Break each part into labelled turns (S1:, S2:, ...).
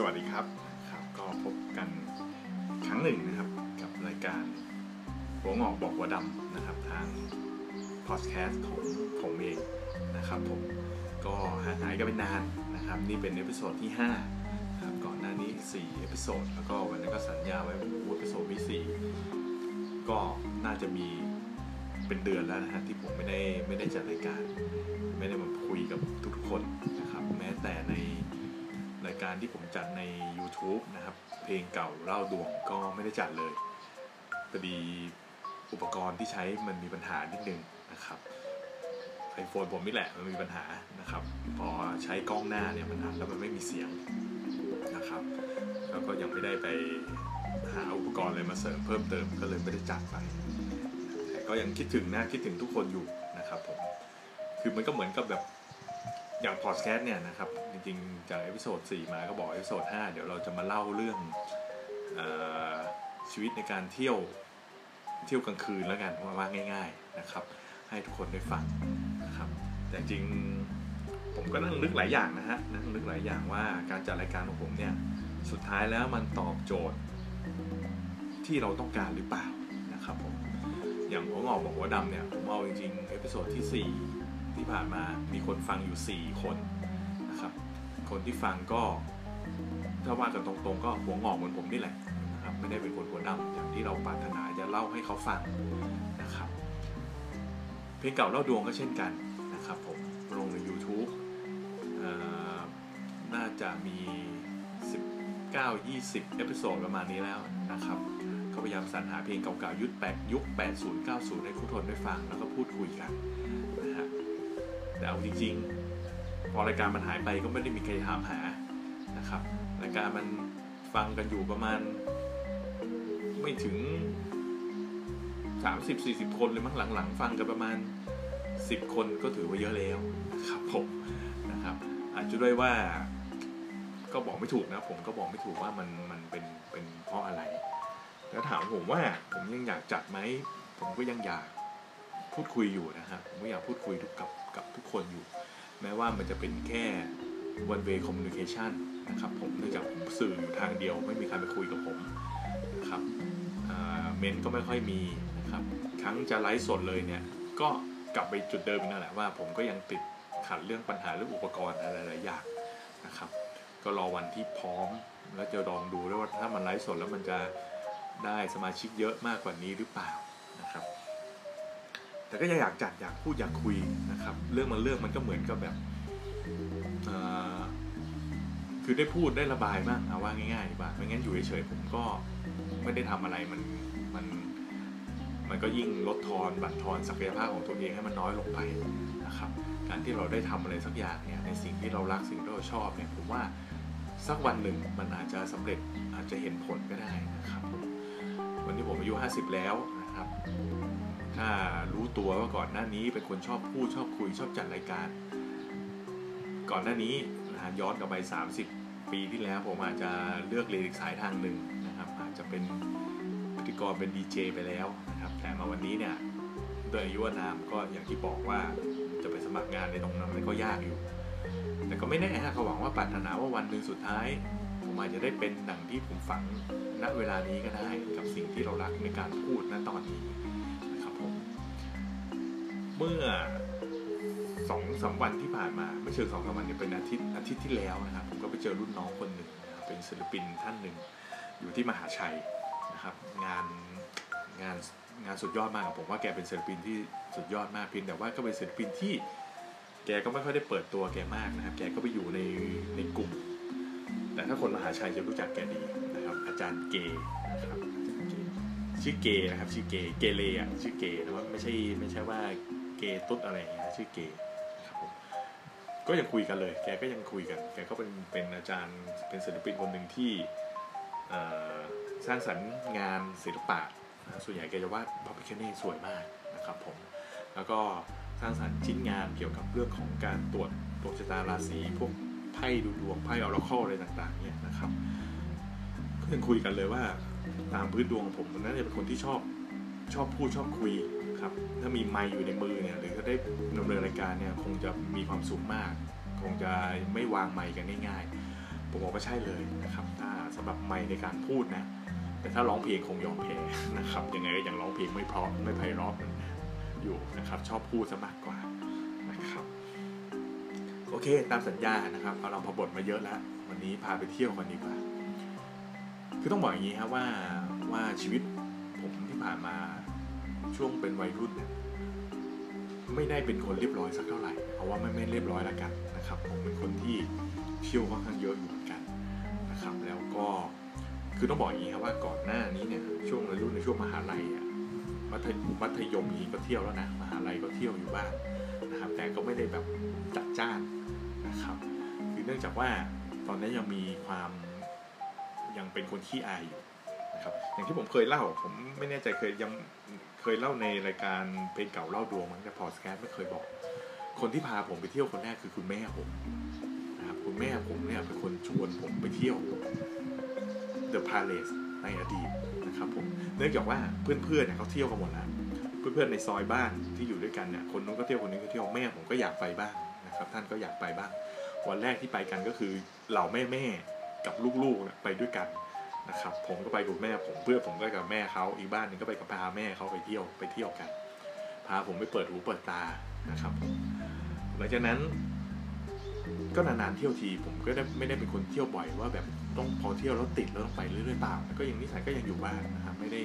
S1: สวัสดีครับครับ ก็พบกันครั้งหนึ่งนะครับ กับรายการหัวงอกบอกหัวดำนะครับ ทางพอดแคสต์ของผมเองนะครับผมก็ห่างหายกันไปนานนะครับ นี่เป็น episode ที่5ครับก่อนหน้านี้4 episode แล้วก็วันนี้นก็สัญญาไว้ว่า episode ที่4ก็น่าจะมีเป็นเดือนแล้วนะฮะที่ผมไม่ได้ไม่ได้จัดรายการ ไม่ได้มาคุยกับทุกๆคนนะครับ แม้แต่ในายการที่ผมจัดใน YouTube นะครับ เพลงเก่าเล่าดวงก็ไม่ได้จัดเลยพอดีอุปกรณ์ที่ใช้มันมีปัญหานิดนึงนะครับไอโฟนผมนี่แหละมันมีปัญหานะครับ พอใช้กล้องหน้าเนี่ยมันอัดแล้วมันไม่มีเสียงนะครับ แล้วก็ยังไม่ได้ไปหาอุปกรณ์อะไรมาเสริมเพิ่มเติมก็เลยไม่ได้จัดไปแต่ก็ยังคิดถึงนะคิดถึงทุกคนอยู่นะครับผมคือมันก็เหมือนกับแบบ อย่างพอดแคสต์เนี่ยนะครับ จริงๆ จาก episode 4มาก็บอก episode 5เดี๋ยวเราจะมาเล่าเรื่องอชีวิตในการเที่ยวเที่ยวกลางคืนแล้วกันว่าว่าง่าย ๆนะครับ ให้ทุกคนได้ฟังนะครับแต่จริงผมก็นั่งนึกหลายอย่างนะฮะนั่งนึกหลายอย่างว่าการจัดรายการของผมเนี่ยสุดท้ายแล้วมันตอบโจทย์ที่เราต้องการหรือเปล่านะครับผมอย่างหัวงอกบอกหัวดำเนี่ยผมเอาจริงๆ episode ที่4ที่ ผ่านมามีคนฟังอยู่ 4 คนนะครับ คนที่ฟังก็ ถ้าว่ากันตรงๆ ก็หัวงอกเหมือนผมนี่แหละนะครับไม่ได้เป็นคนหัวดำอย่างที่เราปรารถนาจะเล่าให้เขาฟังนะครับ เพลงเก่าเล่าดวงก็เช่นกันนะครับผมลงใน YouTube น่าจะมี 19-20 episode ประมาณนี้แล้วนะครับก็พยายามสรรหาเพลงเก่าๆยุค8ยุค80 90 ให้ทุกคนได้ฟังแล้วก็พูดคุยกัน แต่เอาจริงๆ พอรายการมันหายไปก็ไม่ได้มีใครถามหานะครับ รายการมันฟังกันอยู่ประมาณ ไม่ถึง 30-40 คนเลยมั้งหลังๆ ฟังกันประมาณ 10 คนก็ถือว่าเยอะแล้วครับผมนะครับ อาจจะด้วยว่าก็บอกไม่ถูกนะผมก็บอกไม่ถูกว่ามันมันเป็นเป็นเพราะอะไร แล้วถามผมว่าผมยังอยากจัดไหม ผมก็ยังอยากพูดคุยอยู่นะครับผมก็อยากพูดคุยทุกกับ กับทุกคนอยู่ แม้ว่ามันจะเป็นแค่ one way communication นะครับผมเนื่องจากผมสื่ออยู่ทางเดียว ไม่มีใครไปคุยกับผมนะครับเมนก็ไม่ค่อยมีนะครับครั้งจะไลฟ์สดเลยเนี่ย ก็กลับไปจุดเดิมนั่นแหละว่า ผมก็ยังติดขัดเรื่องปัญหาเรื่องอุปกรณ์อะไรหลายอย่างนะครับก็รอวันที่พร้อมแล้วจะลองดูด้วยว่าถ้ามันไลฟ์สดแล้วมันจะได้สมาชิกเยอะมากกว่านี้หรือเปล่า แต่ก็ยังอยากจัดอยากพูดอยากคุยนะครับ เรื่องมันเรื่องมันก็เหมือนกับแบบคือได้พูดได้ระบายบ้างเอาว่าง่ายๆดีกว่าไม่งั้นอยู่เฉยๆผมก็ไม่ได้ทำอะไรมันมันมันก็ยิ่งลดทอนบั่นทอนศักยภาพของตัวเองให้มันน้อยลงไปนะครับการที่เราได้ทำอะไรสักอย่างเนี่ยในสิ่งที่เรารักสิ่งที่เราชอบเนี่ยผมว่าสักวันหนึ่งมันอาจจะสำเร็จอาจจะเห็นผลก็ได้นะครับ วันนี้ผมอายุ 50 แล้วนะครับ ถ้ารู้ตัวว่าก่อนหน้านี้เป็นคนชอบพูดชอบคุยชอบจัดรายการ ก่อนหน้านี้นะย้อนกลับไป 30 ปีที่แล้วผมอาจจะเลือกเรียนอีกสายทางหนึ่งนะครับอาจจะเป็นพิธีกรเป็นดีเจไปแล้วนะครับแต่มาวันนี้เนี่ยด้วยอายุนามก็อย่างที่บอกว่าจะไปสมัครงานในตรงนั้นมันก็ยากอยู่ แต่ก็ไม่แน่ฮะเขาหวังว่าปรารถนาว่าวันหนึ่งสุดท้าย ผมอาจจะได้เป็นดังที่ผมฝังณเวลานี้ก็ได้กับสิ่งที่เรารักในการพูดณตอนนี้ เมื่อสองสาวันที่ผ่านมา ไม่เชิงสองสามวันเนี่ยเป็นอาทิตย์อาทิตย์ที่แล้วนะครับผมก็ไปเจอรุ่นน้องคนหนึ่งนะครับเป็นศิลปินท่านหนึ่งอยู่ที่มหาชัยนะครับ งานงานงานสุดยอดมากผมว่าแกเป็นศิลปินที่สุดยอดมากเพียงแต่ว่าก็เป็นศิลปินที่แกก็ไม่ค่อยได้เปิดตัวแกมากนะครับ แกก็ไปอยู่ในในกลุ่ม แต่ถ้าคนมหาชัยจะรู้จักแกดีนะครับ อาจารย์เกนะครับชื่อเกนะครับชื่อเกเกเลอะชื่อเกนะว่าไม่ใช่ไม่ใช่ว่า เกตุ๊ดอะไรอย่างเงี้ยชื่อเกนะครับผมก็ยังคุยกันเลย แกก็ยังคุยกัน แกก็เป็นเป็นอาจารย์เป็นศิลปินคนหนึ่งที่สร้างสรรค์งานศิลปะส่วนใหญ่แกจะวาดพระพิคเนตสวยมากนะครับผมแล้วก็สร้างสรรค์ชิ้นงานเกี่ยวกับเรื่องของการตรวจดวงชะตาราศีพวกไพ่ดูดวงไพ่ออร์คอลอะไรต่างๆเนี่ยนะครับก็ยังคุยกันเลยว่าตามพื้นดวงของผมนั้นจะเป็นคนที่ชอบชอบพูดชอบคุย ครับถ้ามีไมค์อยู่ในมือเนี่ยหรือถ้าได้ดำเนินรายการเนี่ยคงจะมีความสุขมาก คงจะไม่วางไมค์กันง่ายๆ ผมบอกว่าใช่เลยนะครับ ถ้าสำหรับไม่ในการพูดนะ แต่ถ้าร้องเพลงคงยอมแพ้นะครับยังไงก็ยังร้องเพลงไม่เพราะไม่ไพเราะอยู่นะครับชอบพูดซะมากกว่านะครับโอเคตามสัญญานะครับเอาเราพอบทมาเยอะแล้ววันนี้พาไปเที่ยวกันดีกว่า คือต้องบอกอย่างนี้ครับว่าว่าชีวิตผมที่ผ่านมา ช่วงเป็นวัยรุ่นเนี่ยไม่ได้เป็นคนเรียบร้อยสักเท่าไหร่เอาว่าไม่ไม่เรียบร้อยแล้วกันนะครับผมเป็นคนที่เที่ยวค่อนข้างเยอะอยู่เหมือนกันนะครับ แล้วก็คือต้องบอกอย่างนี้ครับว่าก่อนหน้านี้เนี่ยช่วงวัยรุ่นในช่วงมหาลัยอะมัธยมัธยมนี้ก็เที่ยวแล้วนะมหาลัยก็เที่ยวอยู่บ้างนะครับแต่ก็ไม่ได้แบบจัดจ้านนะครับ คือเนื่องจากว่าตอนนั้นยังมีความยังเป็นคนขี้อายอยู่นะครับอย่างที่ผมเคยเล่า ผมไม่แน่ใจเคยยัง เคยเล่าในรายการเพลงเก่าเล่าดวงมั้งแต่พอสแกนไม่เคยบอก คนที่พาผมไปเที่ยวคนแรกคือคุณแม่ผมนะครับคุณแม่ผมเนี่ยเป็นคนชวนผมไปเที่ยว The Palace ในอดีตนะครับผมเนื่องจากว่าเพื่อนๆเนี่ยเขาเที่ยวกันหมดแล้วเพื่อนๆในซอยบ้านที่อยู่ด้วยกันเนี่ยคนนู้นก็เที่ยวคนนี้ก็เที่ยวแม่ผมก็อยากไปบ้างนะครับ ท่านก็อยากไปบ้าง วันแรกที่ไปกันก็คือเหล่าแม่แม่ๆกับลูกๆเนี่ยไปด้วยกัน นะครับผมก็ไปกับแม่ผมเพื่อนผมก็กับแม่เขาอีกบ้านหนึ่งก็ไปกับพาแม่เขาไปเที่ยวไปเที่ยวกัน พาผมไปเปิดหูเปิดตานะครับหลังจากนั้นก็นานๆเที่ยวทีผมก็ได้ไม่ได้เป็นคนเที่ยวบ่อยว่าแบบต้องพอเที่ยวแล้วติดแล้วต้องไปเรื่อยๆเปล่าก็ยังนิสัยก็ยังอยู่บ้านนะครับไม่ได้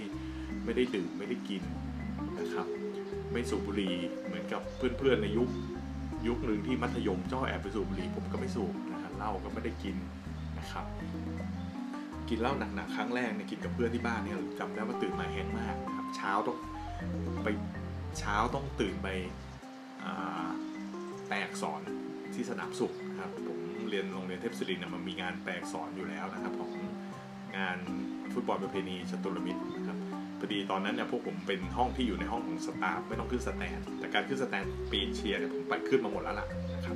S1: ไม่ได้ดื่มไม่ได้กินนะครับ ไม่สูบบุหรี่เหมือนกับเพื่อนๆในยุคยุคหนึ่งที่มัธยมเจ้าแอบไปสูบบุหรี่ผมก็ไม่สูบนะครับเหล้าก็ไม่ได้กินนะครับ กินเหล้าหนักๆครั้งแรกเนี่ยกินกับเพื่อนที่บ้านเนี่ยจำได้ว่าตื่นมาแห้งมากนะครับเช้าต้องไปเช้าต้องตื่นไปแปลอักษรที่สนามสุขนะครับผมเรียนโรงเรียนเทพศิรินทร์มันมีงานแปลอักษรอยู่แล้วนะครับของงานฟุตบอลประเพณีชตุรมิตรนะครับพอดีตอนนั้นเนี่ยพวกผมเป็นห้องที่อยู่ในห้องของสตาฟไม่ต้องขึ้นสแตนแต่การขึ้นสแตนปีนเชียร์เนี่ยผมไปขึ้นมาหมดแล้วล่ะนะครับ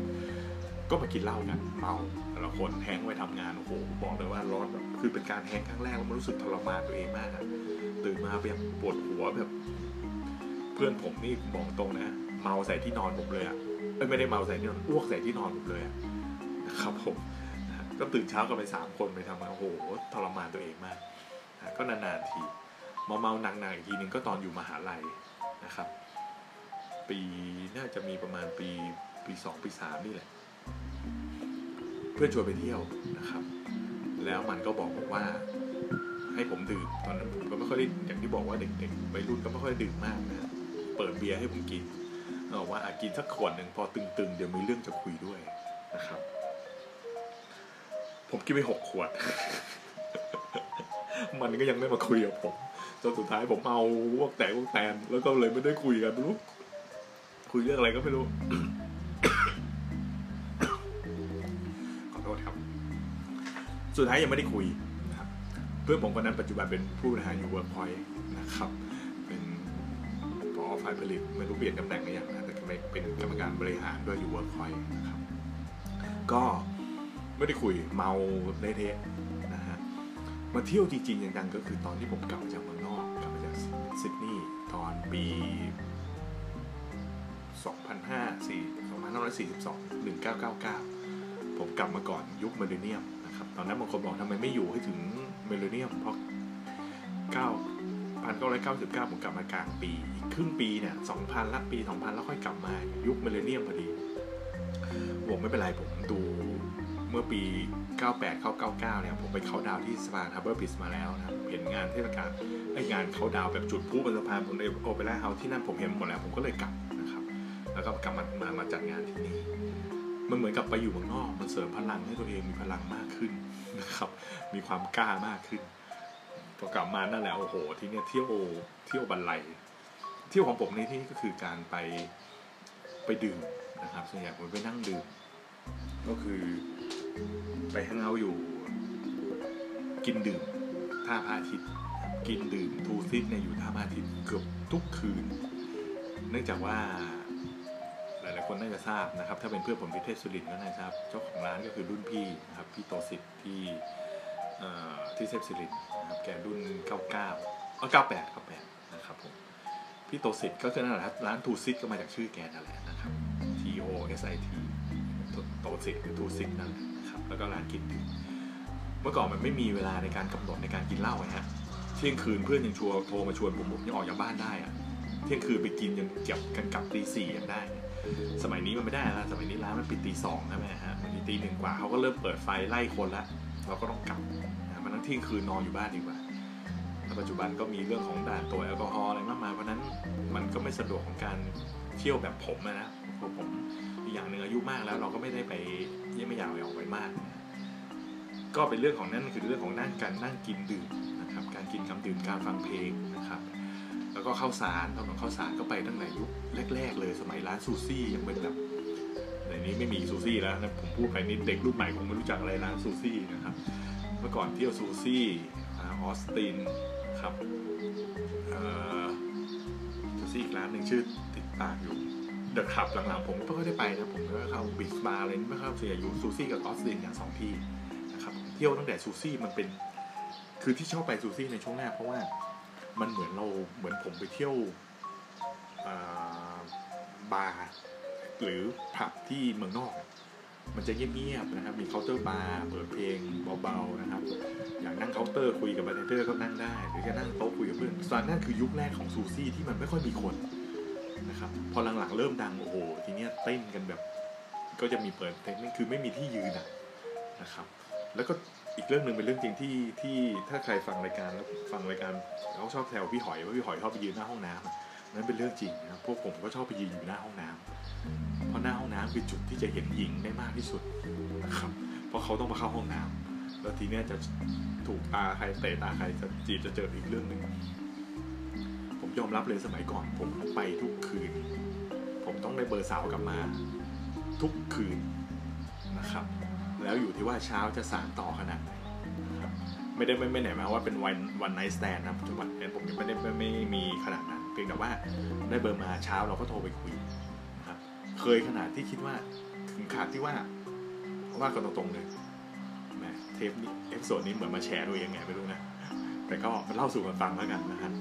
S1: ก็มากินเหล้ากันเมาแต่ละคนแฮงไว้ทำงานโอ้โหบอกเลยว่าร้อนแบบคือเป็นการแฮงครั้งแรกแล้วมันรู้สึกทรมานตัวเองมากตื่นมาแบบปวดหัวแบบ เพื่อนผมนี่บอกตรงนะเมาใส่ที่นอนผมเลยอะไม่ได้เมาใส่ที่นอนอ้วกใส่ที่นอนผมเลยนะครับผมก็ตื่นเช้ากันไปสามคนไปทำงานโอ้โหทรมานตัวเองมากก็นานๆทีมาเมาหนักๆอีกทีนึงก็ตอนอยู่มหาลัยนะครับ ปีน่าจะมีประมาณปีปีสองปีสามนี่แหละ เพื่อนชวนไปเที่ยวนะครับ แล้วมันก็บอกบอกว่า ให้ผมดื่มตอนนั้นผมก็ไม่ค่อยได้อย่างที่บอกว่าเด็กๆวัยรุ่นก็ไม่ค่อยดื่มมากนะเปิดเบียร์ให้ผมกินบอกว่าอากินสักขวดหนึ่งพอตึงๆ เดี๋ยวมีเรื่องจะคุยด้วยนะครับ ผมกินไปหกขวด มันก็ยังไม่มาคุยกับผมจนสุดท้ายผมอ้วกแตกอ้วกแตนแล้วก็เลยไม่ได้คุยกันไม่รู้คุยเรื่องอะไรก็ไม่รู้ สุดท้ายยังไม่ได้คุยนะครับเพื่อนผมคนนั้นปัจจุบันเป็นผู้บริหารอยู่เวิร์กพอยต์นะครับเป็นผอ.ฝ่ายผลิตไม่รู้เปลี่ยนตำแหน่งหรือยังนะแต่เป็นกรรมการบริหารด้วยอยู่เวิร์กพอยต์นะครับก็ไม่ได้คุยเมาเละเทะนะฮะมาเที่ยวจริงๆอย่างดังก็คือตอนที่ผมกลับจากเมืองนอกกลับมาจากซิดนีย์ตอนปี2542 1999 ผมกลับมาก่อนยุค millennium นะครับตอนนั้นบางคนบอกทำไมไม่อยู่ให้ถึงmillennium เพราะ9 1999 ผมกลับมากลางปี อีกครึ่งปีเนี่ย 2000 ละปี 2000 แล้วค่อยกลับมายุค millennium พอดีบอกไม่เป็นไรผมดูเมื่อปี 98 เข้า 99 เนี่ย ผมไปเขาดาวที่สะพาน Harbour Bridge มาแล้วนะเห็นงานเทศกาลไอ้งานเขาดาวแบบจุดพลุบนสะพานบน Opera House ที่นั่นผมเห็นหมดแล้ว ผมก็เลยกลับนะครับ แล้วก็กลับมามามาจัดงานที่นี่ มันเหมือนกับไปอยู่เมืองนอก มันเสริมพลังให้ตัวเองมีพลังมากขึ้นนะครับ มีความกล้ามากขึ้นพอกลับมานั่นแหละโอ้โห ที่เนี่ยเที่ยวเที่ยวบันไลเที่ยวของผมในที่นี่ก็คือการไปไปดื่มนะครับ ส่วนใหญ่ผมไปนั่งดื่ม ก็คือไปแฮงเอาอยู่ กินดื่มท่าพระอาทิตย์ กินดื่มทูซิตเนี่ยอยู่ท่าพระอาทิตย์เกือบทุกคืน เนื่องจากว่า คนน่าจะทราบนะครับ ถ้าเป็นเพื่อนผมที่เทพสุรินทร์ก็น่าจะทราบเจ้าของร้านก็คือรุ่นพี่นะครับพี่โตสิทธิ์ที่ที่เทพสุรินทร์นะครับแกรุ่น 99เออ98 98นะครับผมพี่โตสิทธิ์ก็คือนั่นแหละร้านทูซิตก็มาจากชื่อแกนั่นแหละนะครับ T O S I T โตสิทธิ์หรือทูซิตนั่นแหละครับแล้วก็ร้านกินดื่มเมื่อก่อนมันไม่มีเวลาในการกำหนดในการกินเหล้าไงฮะเที่ยงคืนเพื่อนยังชวนโทรมาชวนผมผมยังออกจากบ้านได้อะเที่ยงคืนไปกินยังเก็บกันกลับตีสี่ยังได้ สมัยนี้มันไม่ได้แล้วสมัยนี้ร้านมันปิดตีสองใช่ไหมฮะบางทีตีหนึ่งกว่าเขาก็เริ่มเปิดไฟไล่คนละเราก็ต้องกลับนะมันทั้งเที่ยงคืนนอนอยู่บ้านดีกว่าปัจจุบันก็มีเรื่องของด่านตัวจแอลกอฮอล์อะไรมากมายเพราะนั้นมันก็ไม่สะดวกของการเที่ยวแบบผมนะเพราะผมอย่างหนึ่งอายุมากแล้วเราก็ไม่ได้ไปเยี่ยมไม่อยากไปออกไปมาก ก็เป็นเรื่องของนั่นคือเรื่องของนั่งการนั่งกินดื่มนะครับ การกินคำดื่มการฟังเพลงนะครับ ก็ข้าวสารตอนของข้าวสารก็ไปตั้งแต่ยุคแรก ๆ เลยสมัยร้านซูซี่ยังเป็นแบบในนี้ไม่มีซูซี่แล้วนะผมพูดไปนี่เด็กรุ่นใหม่คงไม่รู้จักอะไรร้านซูซี่นะครับ เมื่อก่อนเที่ยวซูซี่ออสตินครับซูซี่อีกร้านหนึ่งชื่อติดปากอยู่เดอะขับหลังๆผมก็ไม่ค่อยได้ไปนะผมก็เข้าบิสบาร์อะไรนี่ไม่เข้าเสียอยู่ซูซี่กับออสตินอย่างสองที่นะครับเที่ยวตั้งแต่ซูซี่มันเป็น คือที่ชอบไปซูซี่ในช่วงแรกเพราะว่า มันเหมือนเราเหมือนผมไปเที่ยวบาร์หรือผับที่เมืองนอก มันจะเงียบๆนะครับ มีเคาน์เตอร์บาร์เปิดเพลงเบาๆนะครับ อย่างนั่งเคาน์เตอร์คุยกับบาร์เทนเดอร์ก็นั่งได้ หรือจะนั่งโต๊ะคุยกับเพื่อนตอนนั้นคือยุคแรกของซูซี่ที่มันไม่ค่อยมีคนนะครับ พอหลังๆเริ่มดังโอ้โหทีเนี้ยเต้นกันแบบ ก็จะมีเปิดเต้นคือไม่มีที่ยืนนะครับ แล้วก็ อีกเรื่องหนึ่งเป็นเรื่องจริงที่ที่ถ้าใครฟังรายการแล้วฟังรายการเขาชอบแซวพี่หอยว่าพี่หอยชอบไปยืนหน้าห้องน้ำนั้นเป็นเรื่องจริงนะพวกผมก็ชอบไปยืนอยู่หน้าห้องน้ำเพราะหน้าห้องน้ำคือจุดที่จะเห็นหญิงได้มากที่สุดนะครับเพราะเขาต้องมาเข้าห้องน้ำแล้วทีเนี้ยจะถูกตาใครเตะตาใครจะจีบจะเจออีกเรื่องหนึ่งผมยอมรับเลยสมัยก่อน ผมไปทุกคืน ผมต้องได้เบอร์สาวกลับมา ทุกคืนนะครับ แล้วอยู่ที่ว่าเช้าจะสานต่อขนาดไหนไม่ได้ไม่ไม่ไหนมาว่าเป็น one one night stand นะปัจจุบันนี้ผมยังไม่ได้ไม่ไม่มีขนาดนั้น เพียงแต่ว่าได้เบอร์มาเช้าเราก็โทรไปคุยนะครับเคยขนาดที่คิดว่าถึงขนาดที่ว่าว่ากันตรงๆเลยแหมเทปนี้ episode นี้เหมือนมาแชร์ตัวเองไงไม่รู้นะแต่ก็เล่าสู่กันฟังแล้วกันนะครับ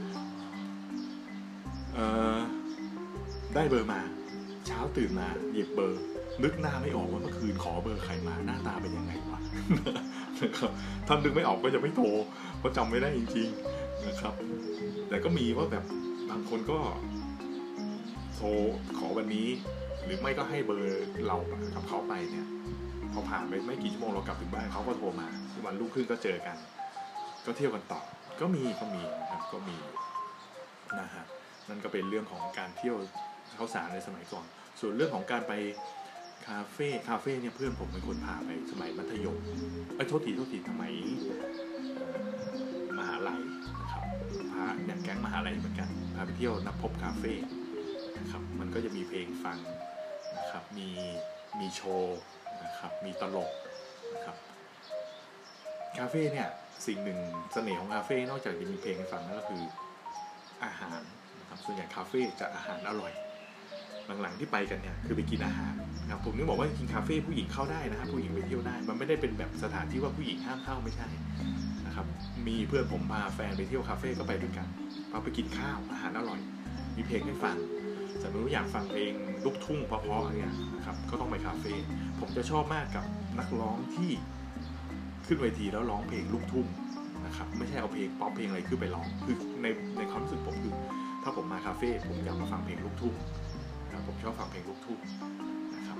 S1: ได้เบอร์มา เช้าตื่นมาหยิบเบอร์ นึกหน้าไม่ออกว่าเมื่อคืนขอเบอร์ใครมาหน้าตาเป็นยังไงวะนะครับถ้านึกไม่ออกก็จะไม่โทรเพราะจำไม่ได้จริงๆนะครับ แต่ก็มีว่าแบบบางคนก็โทรขอวันนี้ หรือไม่ก็ให้เบอร์เรากับเขาไปเนี่ยพอผ่านไปไม่กี่ชั่วโมงเรากลับถึงบ้านเขาก็โทรมาวันรุ่งขึ้นก็เจอกัน ก็เที่ยวกันต่อก็มีก็มีนะครับก็มีนะฮะนั่นก็เป็นเรื่องของการเที่ยวเขาสารในสมัยก่อน ส่วนเรื่องของการไป คาเฟ่คาเฟ่เนี่ยเพื่อนผมเป็นคนพาไปสมัยมัธยมไอ้โทษทีโทษทีสมัยมหาลัยนะครับพาเนี่ยแก๊งมหาลัยเหมือนกันพาไปเที่ยวนับพบคาเฟ่นะครับมันก็จะมีเพลงฟังนะครับมีมีโชว์นะครับมีตลกนะครับคาเฟ่เนี่ยสิ่งหนึ่งเสน่ห์ของคาเฟ่นอกจากจะมีเพลงฟังนั่นก็คืออาหารนะครับส่วนใหญ่คาเฟ่จะอาหารอร่อย หลังๆที่ไปกันเนี่ยคือไปกินอาหารนะครับผมนึกบอกว่ากินคาเฟ่ผู้หญิงเข้าได้นะครับผู้หญิงไปเที่ยวได้ มันไม่ได้เป็นแบบสถานที่ว่าผู้หญิงห้ามเข้าไม่ใช่นะครับมีเพื่อนผมพาแฟนไปเที่ยวคาเฟ่ก็ไปด้วยกันพาไปกินข้าวอาหารอร่อย มีเพลงให้ฟังสมมติว่าอยากฟังเพลงลูกทุ่งเพราะๆเนี่ยนะครับก็ต้องไปคาเฟ่ผมจะชอบมากกับนักร้องที่ขึ้นเวทีแล้วร้องเพลงลูกทุ่งนะครับไม่ใช่เอาเพลงป๊อปเพลงอะไรขึ้นไปร้องคือในในความรู้สึกผมคือถ้าผมมาคาเฟ่ผมอยากมาฟังเพลงลูกทุ่ง ผมชอบฟังเพลงลูกทุ่งนะครับ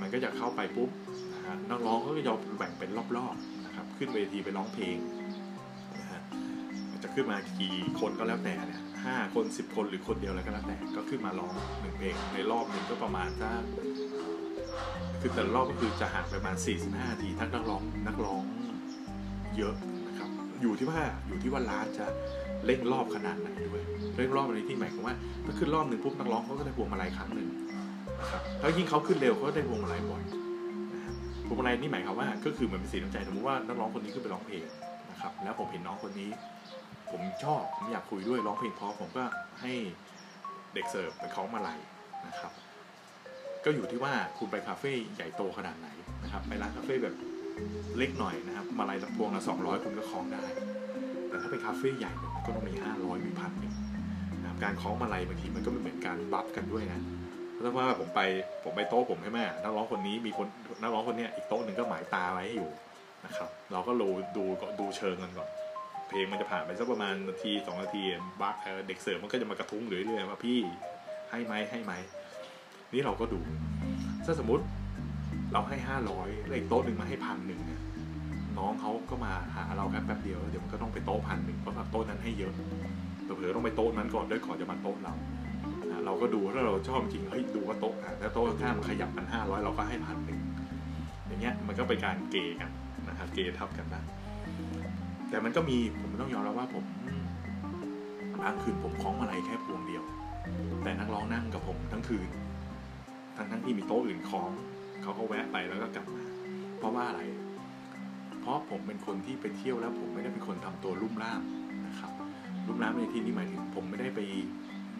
S1: มันก็จะเข้าไปปุ๊บนะฮะนักร้องเขาก็จะแบ่งเป็นรอบๆนะครับขึ้นเวทีไปร้องเพลงนะฮะจะขึ้นมากี่คนก็แล้วแต่เนี่ยห้าคนสิบคนหรือคนเดียวอะไรก็แล้วแต่ก็ขึ้นมาร้องหนึ่งเพลงในรอบหนึ่งก็ประมาณถ้าคือแต่รอบก็คือจะห่างประมาณ 45นาทีทั้งนักร้องนักร้องเยอะนะครับ อยู่ที่ว่าอยู่ที่ว่าร้านจะเร่งรอบขนาดไหน ด้วยเร่งรอบในที่หมายความว่าถ้าขึ้นรอบหนึ่งปุ๊บนักร้องเขาก็ได้พวงมาลัยครั้งหนึ่งนะครับแล้วยิ่งเขาขึ้นเร็วเขาก็ได้พวงมาลัยบ่อยนะครับพวงมาลัยนี่หมายความว่า ก็คือเหมือนเป็นสีน้ำใจสมมติว่านักร้องคนนี้ขึ้นไปร้องเพลงนะครับแล้วผมเห็นน้องคนนี้ ผมชอบผมอยากคุยด้วยร้องเพลงเพราะผมก็ให้เด็กเสิร์ฟไปคล้องมาลัยนะครับ ก็อยู่ที่ว่าคุณไปคาเฟ่ใหญ่โตขนาดไหนนะครับไปร้านคาเฟ่แบบเล็กหน่อยนะครับมาลัยพวงละสองร้อยคุณก็คล้องได้ แต่ถ้าเป็นคาเฟ่ใหญ่ก็ต้องมีห้าร้อยมีพันหนึ่ง การคล้องมาลัยบางทีมันก็ไม่เหมือนการบัฟกันด้วยนะเพราะว่าผมไปผมไปโต๊ะผมใช่ไหมนักร้องคนนี้มีคนนักร้องคนนี้อีกโต๊ะหนึ่งก็หมายตาไว้อยู่นะครับ เราก็ดูดูดูเชิงกันก่อนเพลงมันจะผ่านไปสักประมาณนาทีสองนาทีบักเด็กเสิร์ฟมันก็จะมากระทุ้งเรื่อยๆว่าพี่ให้ไหมให้ไหมนี่เราก็ดู ถ้าสมมติเราให้ห้าร้อยแล้วอีกโต๊ะหนึ่งมาให้พันหนึ่งน้องเขาก็มาหาเราแค่แป๊บเดียวเดี๋ยวมันก็ต้องไปโต๊ะพันหนึ่งเพราะว่าโต๊ะนั้นให้เยอะ เผื่อต้องไปโต๊ะนั้นก่อนด้วยก่อนจะมาโต๊ะเราเราก็ดูถ้าเราชอบจริงเฮ้ยดูว่าโต๊ะถ้าโต๊ะข้างมันขยับพันห้าร้อยเราก็ให้พันหนึ่งอย่างเงี้ยมันก็เป็นการเกย์กันนะครับเกย์ทับกันได้แต่มันก็มีผมต้องยอมรับว่าผมบางคืนผมคล้องมาลัยแค่พวงเดียว แต่นักร้องนั่งกับผมทั้งคืน ทั้งทั้งที่มีโต๊ะอื่นคล้องเขาก็แวะไปแล้วก็กลับมา เพราะว่าอะไร เพราะผมเป็นคนที่ไปเที่ยวแล้วผมไม่ได้เป็นคนทำตัวลุ่มล่าม รับลุ่มล่าในที่นี้หมายถึงผมไม่ได้ไป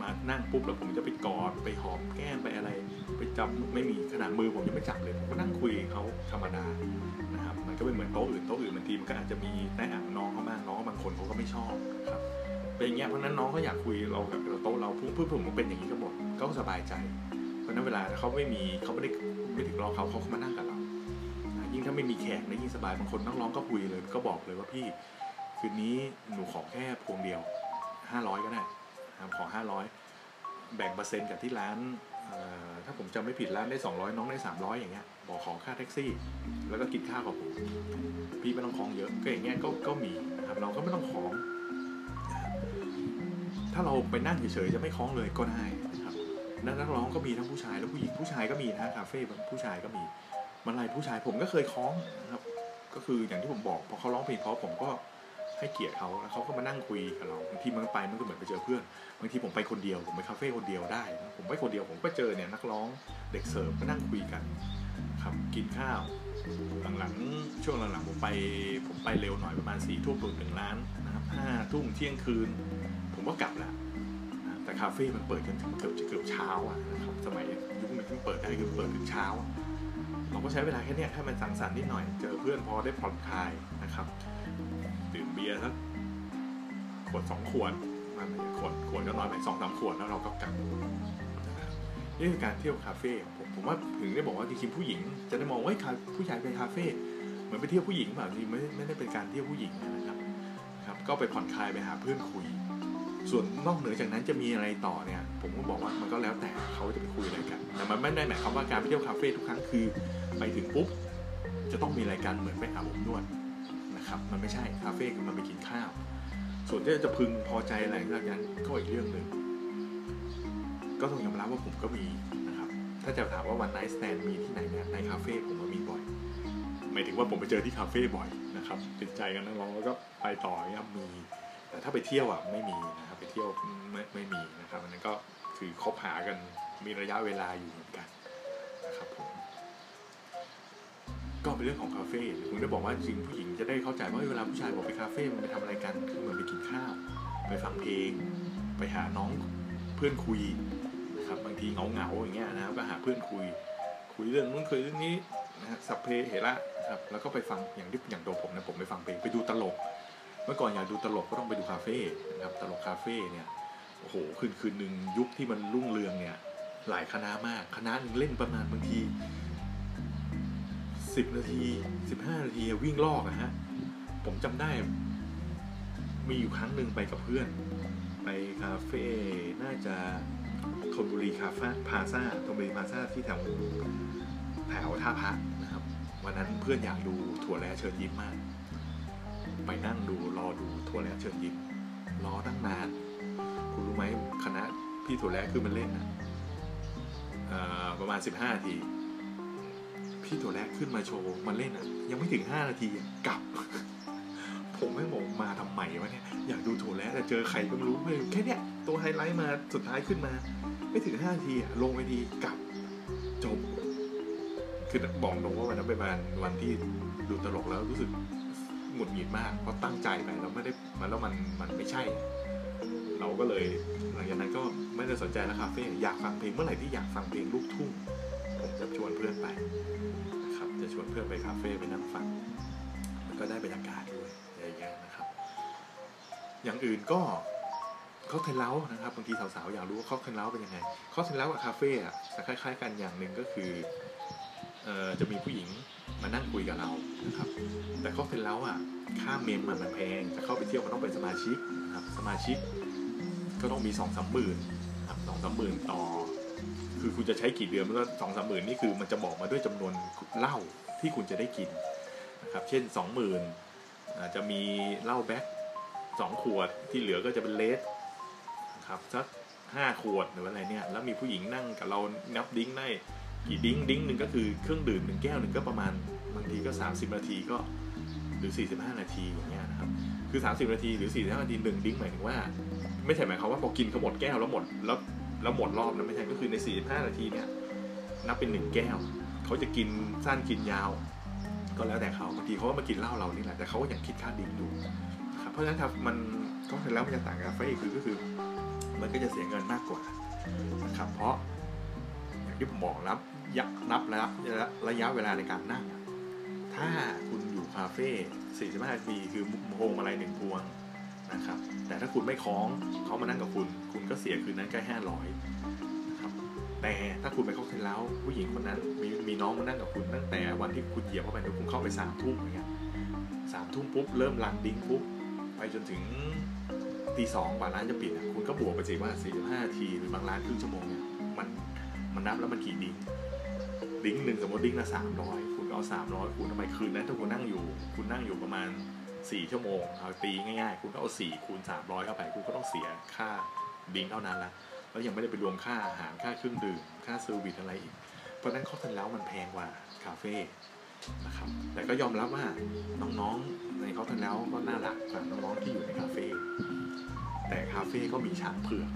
S1: มานั่งปุ๊บแล้วผมจะไปกอดไปหอมแก้มไปอะไร ไปจับไม่มีขนาดมือผมยังไม่จับเลยผมก็นั่งคุยเขาธรรมดานะครับมันก็เป็นเหมือนโต๊ะอื่นโต๊ะอื่นบางทีมันก็อาจจะมีแนะอ่างน้องเขาบ้างน้องบางคนเขาก็ไม่ชอบครับเป็นอย่างเงี้ยเพราะนั้นน้องเขาอยากคุยเรากับโต๊ะเราเพื่อนผมมันเป็นอย่างนี้ก็หมดก็สบายใจ เพราะนั้นเวลาเขาไม่มีเขาไม่ได้ไม่ถึงรอเขาเขามานั่งกับเรา ยิ่งถ้าไม่มีแขกนะยิ่งสบายบางคนนักร้องก็คุยเลย ก็บอกเลยว่าพี่คืนนี้หนูขอแค่พวงเดียว ห้าร้อยก็ได้ขอห้าร้อยแบ่งเปอร์เซ็นต์กับที่ร้านถ้าผมจำไม่ผิดร้านได้สองร้อยน้องได้สามร้อยอย่างเงี้ยบอกขอค่าแท็กซี่ แล้วก็กินข้าวกับผมพี่ไม่ต้องคล้องเยอะก็อย่างเงี้ยก็ก็มีนะครับเราก็ไม่ต้องคล้อง ถ้าเราไปนั่งเฉยๆจะไม่คล้องเลยก็ได้นะครับนักร้องก็มีทั้งผู้ชายและผู้หญิงผู้ชายก็มีนะคาเฟ่ผู้ชายก็มีมันอะไรผู้ชายผมก็เคยคล้องนะครับก็คืออย่างที่ผมบอกพอเขาร้องเพลงเพราะผมก็ ให้เกียรติเขาแล้วเขาก็มานั่งคุยกับเราบางทีมันไปมันก็เหมือนไปเจอเพื่อนบางทีผมไปคนเดียวผมไปคาเฟ่คนเดียวได้ ผมไปคนเดียวผมก็เจอเนี่ยนักร้องเด็กเสิร์ฟมานั่งคุยกันครับกินข้าวหลังๆช่วงหลังๆผมไปผมไปเร็วหน่อยประมาณสี่ทุ่มถึงหนึ่งล้านนะครับห้าทุ่มเที่ยงคืน ผมก็กลับแล้วแต่คาเฟ่มันเปิดจนถึงเกือบจะเกือบเช้าอะนะครับสมัยยุคนี้เพิ่งเปิดได้คือเปิดถึงเช้าเราก็ใช้เวลาแค่นี้แค่มันสังสรรค์นิดหน่อย เจอเพื่อนพอได้ผ่อนคลายนะครับ เบียร์สักขวดสองขวดมันขวดขวดก็น้อยไปสองสามขวดแล้วเราก็กลับนี่คือการเที่ยวคาเฟ่ผมผมว่าถึงได้บอกว่าจริงๆผู้หญิง จะได้มองว่าผู้ชายไปคาเฟ่เหมือนไปเที่ยวผู้หญิงแบบนี้ไม่ไม่ได้เป็นการเที่ยวผู้หญิงนะครับครับ ก็ไปผ่อนคลายไปหาเพื่อนคุย ส่วนนอกเหนือจากนั้นจะมีอะไรต่อเนี่ย ผมก็บอกว่ามันก็แล้วแต่เขาจะไปคุยอะไรกัน แต่มันไม่ได้หมายความว่าการไปเที่ยวคาเฟ่ทุกครั้งคือ ไปถึงปุ๊บจะต้องมีรายการเหมือนไปอาบอบนวด นะครับมันไม่ใช่คาเฟ่คือมันไปกินข้าว ส่วนที่จะพึงพอใจอะไรแบบนั้นก็อีกเรื่องหนึ่งก็ต้องยอมรับว่าผมก็มีนะครับ ถ้าจะถามว่า one night stand มีที่ไหนเนี่ยในคาเฟ่ผมก็มีบ่อยหมายถึงว่าผมไปเจอที่คาเฟ่บ่อยนะครับติดใจกับนักร้องแล้วก็ไปต่อเนี่ยมีแต่ถ้าไปเที่ยวอะไม่มีนะครับไปเที่ยวไม่ไม่มีนะครับอันนั้นก็คือคบหากันมีระยะเวลาอยู่เหมือนกันนะครับผ เป็นเรื่องของคาเฟ่ผมได้บอกว่าจริงผู้หญิงจะได้เข้าใจว่าเวลาผู้ชายบอกไปคาเฟ่มันไปทำอะไรกันคือเหมันไปกินข้าว ไปฟังเพลง ไปหาน้องเพื่อนคุยนะครับบางทีเหงาเหงาอย่างเงี้ยนะครับก็หาเพื่อนคุย คุยเรื่องนู้นคุยเรื่องนี้นะสัพเพเหระครับแล้วก็ไปฟังอย่างที่อย่างตัวผมนะผมไปฟังเพลงไปดูตลก เมื่อก่อนอยากดูตลกก็ต้องไปดูคาเฟ่นะครับตลกคาเฟ่เนี่ยโอ้โหคืนคืนหนึ่งยุคที่มันรุ่งเรืองเนี่ยหลายคณะมากคณะหนึ่งเล่นประมาณบางที สิบนาทีสิบห้านาทีวิ่งลอกนะฮะ ผมจำได้ มีอยู่ครั้งหนึ่งไปกับเพื่อน ไปคาเฟ่น่าจะธนบุรีคาเฟ่พาซาธนบุรีพาซาที่แถวแถวท่าพระนะครับ วันนั้นเพื่อนอยากดูถั่วแระเชิญยิ้มมาก ไปนั่งดูรอดูถั่วแระเชิญยิ้มรอตั้งนาน คุณรู้ไหมคณะพี่ถั่วแระคือมันเล่นนะประมาณ 15นาที พี่ถั่วแระขึ้นมาโชว์มันเล่นอะ ยังไม่ถึง 5 นาทีกลับ ผมไม่บอกมาทำไมวะเนี่ย อยากดูโถั่วแระแต่เจอใครก็ไม่รู้ไม่แค่เนี้ยตัวไฮไลท์มาสุดท้ายขึ้นมา ไม่ถึง 5 นาทีลงไปดีกลับจบ คือบอกตรงว่าวันนั้นเป็นวันวันที่ดูตลกแล้วรู้สึกหงุดหงิดมากเพราะตั้งใจไปแล้วไม่ได้มันแล้วมันมันไม่ใช่ เราก็เลยหลังจากนั้นก็ไม่ได้สนใจแล้วคาเฟ่อยากฟังเพลงเมื่อไหร่ที่อยากฟังเพลงลูกทุ่ง จะชวนเพื่อนไปนะครับจะชวนเพื่อนไปคาเฟ่ไปนั่งฟังมันก็ได้บรรยากาศด้วยอย่างเงี้ยนะครับ อย่างอื่นก็ cocktail lounge นะครับบางทีสาวๆอยากรู้ว่า cocktail lounge เป็นยังไง cocktail lounge กับคาเฟ่อะจะคล้าย ๆ กันอย่างหนึ่งก็คือออจะมีผู้หญิงมานั่งคุยกับเรานะครับ แต่ก็เป็นแล้วอะค่า mem มันแพงจะเข้าไปเที่ยวมันต้องเป็นสมาชิกนะครับสมาชิกก็ต้องมีสองสามหมื่นครับสองสามหมื่นต่อ คือคุณจะใช้กี่เดือนมันก็สองสามหมื่นนี่คือมันจะบอกมาด้วยจำนวนเหล้าที่คุณจะได้กินนะครับ เช่นสองหมื่นจะมีเหล้า Black สองขวดที่เหลือก็จะเป็น Red นะครับสักห้าขวดหรืออะไรเนี่ย แล้วมีผู้หญิงนั่งกับเรานับ drink ได้กี่ drink drink หนึ่งก็คือเครื่องดื่มหนึ่งแก้วหนึ่งก็ประมาณบางทีก็ 30 นาทีก็หรือ 45 นาทีอย่างเงี้ยนะครับคือ 30 นาทีหรือ 45 นาทีหนึ่งดิ้งหมายถึงว่า ไม่ใช่หมายความว่าพอกินเขาหมดแก้วแล้วหมดแล้ว แล้วหมดรอบนะไม่ใช่ก็คือใน 45 นาทีเนี่ยนับเป็นหนึ่งแก้ว เขาจะกินสั้นกินยาว ก็แล้วแต่เขาบางทีเขาก็มากินเหล้าเรานี่แหละแต่เขาก็ยังคิดค่าดิ้งอยู่นะครับเพราะฉะนั้นครับมันก็เสร็จแล้วมันจะต่างกับกาแฟคือก็คือ มันก็จะเสียเงินมากกว่านะครับเพราะอย่างที่ผมบอกรับยักนับระยะระยะเวลาในการนั่งถ้าคุณอยู่คาเฟ่45นาทีคือโฮงอะไรหนึ่งพวง นะครับ แต่ถ้าคุณไม่คล้องเขามานั่งกับคุณ คุณก็เสียคืนนั้นแค่ห้าร้อยนะครับ แต่ถ้าคุณไปเข้าเทนแล้วผู้หญิงคนนั้นมีมีน้องมานั่งกับคุณตั้งแต่วันที่คุณเหยียบเข้าไปคุณเข้าไปสามทุ่มอย่างเงี้ยสามทุ่มปุ๊บเริ่มรันดิ้งปุ๊บไปจนถึงตีสองกว่าร้านจะปิดคุณก็บวกไปสิว่า45นาทีหรือบางร้านครึ่งชั่วโมงเนี่ยมันมันนับแล้วมันกี่ drink drink หนึ่งสมมติ drink ละสามร้อยคุณเอาสามร้อยคูณทำไมคืนนั้นถ้าคุณนั่งอยู่ คุณนั่งอยู่ประมาณ สี่ชั่วโมงเอาตีง่ายๆ คุณก็เอาสี่คูณสามร้อยเข้าไป คุณก็ต้องเสียค่า drink เท่านั้นละแล้วยังไม่ได้ไปรวมค่าอาหารค่าเครื่องดื่ม ค่า service อะไรอีก เพราะนั้น cocktail lounge มันแพงกว่าคาเฟ่นะครับแต่ก็ยอมรับว่าน้องๆใน cocktail lounge ก็น่ารักกว่าน้องๆที่อยู่ในคาเฟ่แต่คาเฟ่ก็มีช้างเผือก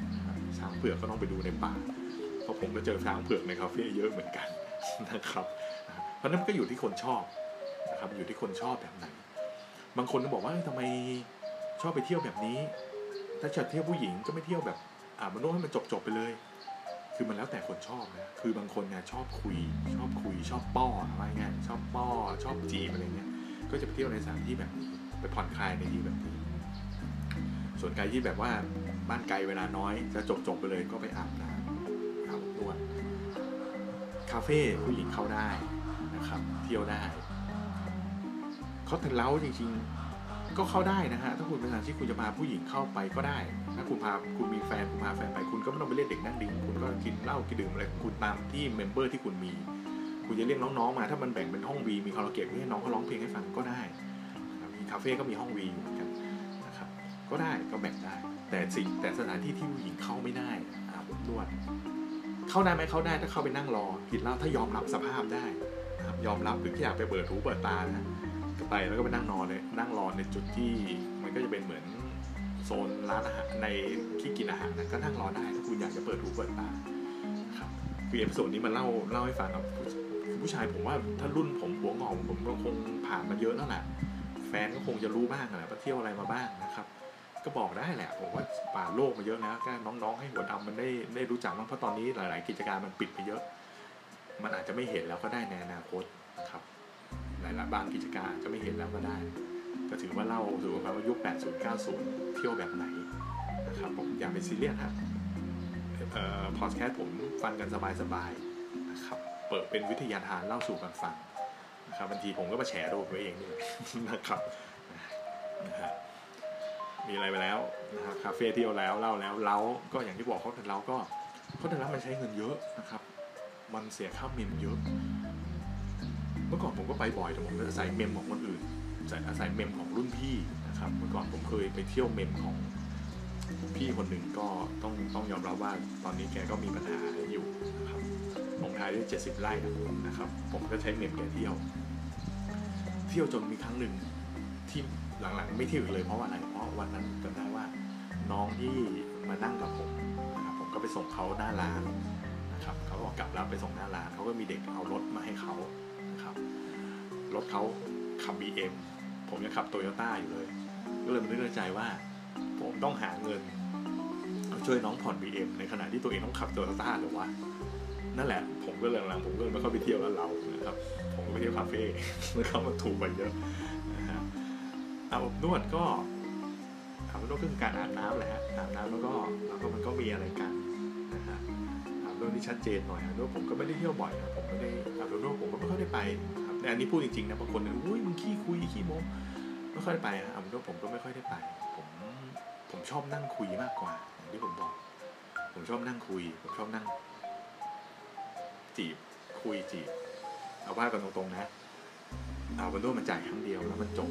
S1: ช้างเผือกก็ต้องไปดูในป่าเพราะผมก็เจอช้างเผือกในคาเฟ่เยอะเหมือนกันนะครับ เพราะนั้นก็อยู่ที่คนชอบนะครับอยู่ที่คนชอบแบบไหน บางคนก็บอกว่าทำไมชอบไปเที่ยวแบบนี้ ถ้าจะเที่ยวผู้หญิงก็ไม่เที่ยวแบบอ่ามันโน้ให้มันจบๆไปเลย คือมันแล้วแต่คนชอบนะ คือบางคนเนี่ยชอบคุย ชอบคุย ชอบป้ออะไรเงี้ยชอบป้อ ชอบจีบอะไรเงี้ย ก็จะไปเที่ยวในสถานที่แบบนี้ ไปผ่อนคลายในที่แบบนี้ ส่วนใครที่แบบว่าบ้านไกลเวลาน้อย จะจบจบไปเลยก็ไปอาบน้ำอาบนวด คาเฟ่ผู้หญิงเข้าได้นะครับ เที่ยวได้ cocktail lounge จริงๆ ก็เข้าได้นะฮะ ถ้าคุณเป็นสถานที่คุณจะพาผู้หญิงเข้าไปก็ได้ ถ้าคุณพาคุณมีแฟนคุณพาแฟนไปคุณก็ไม่ต้องไปเรียกเด็กนั่ง drink คุณก็กินเหล้ากินดื่มอะไรคุณตามที่ member ที่คุณมี คุณจะเรียกน้องๆมา ถ้ามันแบ่งเป็นห้องวีมีคาราโอเกะให้น้องเขาร้องเพลงให้ฟังก็ได้มีคาเฟ่ก็มีห้องวีเหมือนกันนะครับ ก็ได้ก็แบ่งได้ แต่สิ่งแต่สถานที่ที่ผู้หญิงเข้าไม่ได้อาบนวดเข้าได้ไหมเข้าได้ถ้าเข้าไปนั่งรอกินเหล้าถ้ายอมรับสภาพได้นะครับยอมรับหรือที่อยากไปเปิดหูเปิดตานะ ไปแล้วก็ไปนั่งนอนเลยนั่งรอในจุดที่มันก็จะเป็นเหมือนโซนร้านอาหารในที่กินอาหารนะก็นั่งรอได้ถ้าคุณอยากจะเปิดหูเปิดตาครับคือ episode นี้มันเล่าเล่าให้ฟังครับผู้ชายผมว่าถ้ารุ่นผมหัวงอกผมก็คงผ่านมาเยอะแล้วแหละแฟนก็คงจะรู้บ้างแหละว่าเที่ยวอะไรมาบ้างนะครับ ก็บอกได้แหละผมว่าผ่านโลกมาเยอะแล้วก็น้องๆให้หัวดำมันได้ได้รู้จักบ้างเพราะตอนนี้หลาย ๆ กิจการมันปิดไปเยอะ มันอาจจะไม่เห็นแล้วก็ได้ในอนาคตนะครับ หลายๆบางกิจการจะไม่เห็นแล้วก็ได้ก็ถือว่าเล่าถือว่ายุค 80 90 เที่ยวแบบไหนนะครับผมอย่าไปซีเรียสครับเอ่อพอดแคสต์ผมฟังกันสบายๆนะครับเปิดเป็นวิทยาทานเล่าสู่กันฟังนะครับบางทีผมก็มาแฉตัวเองนี่นะครับนะฮะมีอะไรไปแล้วนะครับคาเฟ่เที่ยวแล้วเล่าแล้วเล้าก็อย่างที่บอกเขาแต่เราก็เขาแต่ละมันใช้เงินเยอะนะครับ มันเสียค่าเมมเยอะ มื่อก่อนผมก็ไปบ่อยแต่ผมก็อาศัยเมมของคนอื่นอาศัยเมมของรุ่นพี่นะครับเมื่อก่อนผมเคยไปเที่ยวเมมของพี่คนหนึ่งก็ต้องต้องยอมรับว่าตอนนี้แกก็มีปัญหาอยู่นะครับลงท้ายด้วยเจ็ดสิบไร่นะครับ ผมก็ใช้เมมแกเที่ยว เที่ยวจนมีครั้งหนึ่งที่หลังๆ ไม่เที่ยวเลยเพราะว่าอะไร เพราะวันนั้นจำได้ว่าน้องที่มานั่งกับผมนะครับผมก็ไปส่งเขาหน้าร้านนะครับเขาบอกลับแล้วไปส่งหน้าร้านเขาก็มีเด็กเอารถมาให้เขา รถเขาขับ BM ผมยังขับโตโยต้าอยู่เลย ก็เลยนึกในใจว่า ผมต้องหาเงินช่วยน้องผ่อน BM ในขณะที่ตัวเองต้องขับโตโยต้าหรือว่านั่นแหละ ผมก็เลยหลังๆผมก็เลยไม่ค่อยไปเที่ยวแล้วเรานะครับ ผมก็ไปเที่ยวคาเฟ่นะครับมันถูกกว่าเยอะอาบอบนวดก็อาบอบนวดก็คือการอาบน้ำแหละฮะอาบน้ำแล้วก็แล้วก็มันก็มีอะไรกันนะฮะอาบเรื่องที่ชัดเจนหน่อยอาบนวดผมก็ไม่ได้เที่ยวบ่อยนะผมไม่ได้อาบนวดผมก็ไม่ค่อยได้ไป อันนี้พูดจริงๆนะบางคนเอุ้ยมึงขี้คุยขี้โม้ไม่ค่อยได้ไปอาบนวดผมก็ไม่ค่อยได้ไป ผมผมชอบนั่งคุยมากกว่าอย่างที่ผมบอก ผมชอบนั่งคุย ผมชอบนั่ง จีบคุยจีบเอาว่ากันตรงๆนะเอาบนด้วดมันจ่ายครั้งเดียวแล้วมันจบ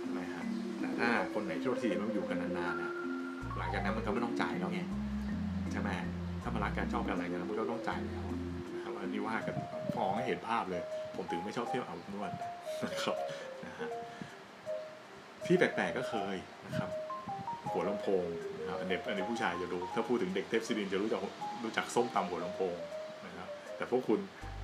S1: ใช่ไหมครับแต่ถ้าคนไหนโชคดีมันอยู่กันนานๆนะหลังจากนั้นมันก็ไม่ต้องจ่ายแล้วไงใช่ไหมถ้ามารักกันชอบกันอะไรกันมันก็ต้องจ่ายแล้วนะครับอันนี้ว่ากันฟองให้เห็นภาพเลย ผมถึงไม่ชอบเที่ยวอาบนวดนะครับนะฮะที่แปลกๆก็เคยนะครับ หัวลำโพงนะครับอันนี้อันนี้ผู้ชายจะรู้ ถ้าพูดถึงเด็กเทพศิรินจะรู้จักรู้จักส้มตำหัวลำโพงนะครับ แต่พวกคุณ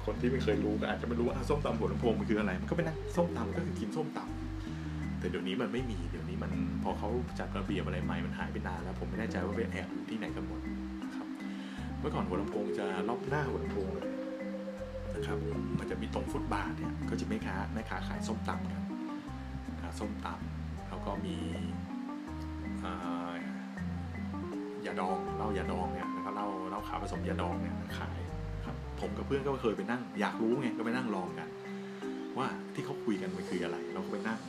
S1: คนที่ไม่เคยรู้ก็อาจจะไม่รู้ว่าส้มตำหัวลำโพงมันคืออะไร มันก็เป็นนะส้มตำก็คือกินส้มตำแต่เดี๋ยวนี้มันไม่มี เดี๋ยวนี้มันพอเขาจัดระเบียบอะไรใหม่ มันหายไปนานแล้ว ผมไม่แน่ใจว่าไปแอบอยู่ที่ไหนกันหมดนะครับ เมื่อก่อนหัวลำโพงจะรอบหน้าหัวลำโพงเลย นะครับ มันจะมีตรงฟุตบาทเนี่ยก็จะไม่ค้าแม่ค้าขายส้มตำกันนะส้มตำแล้วก็มียาดองเหล้ายาดองเนี่ยแล้วก็เหล้าเหล้าขาวผสมยาดองเนี่ยขายครับผมกับเพื่อนก็เคยไปนั่ง อยากรู้ไงก็ไปนั่งลองกัน ว่าที่เขาคุยกันมันคืออะไร เราก็ไปนั่ง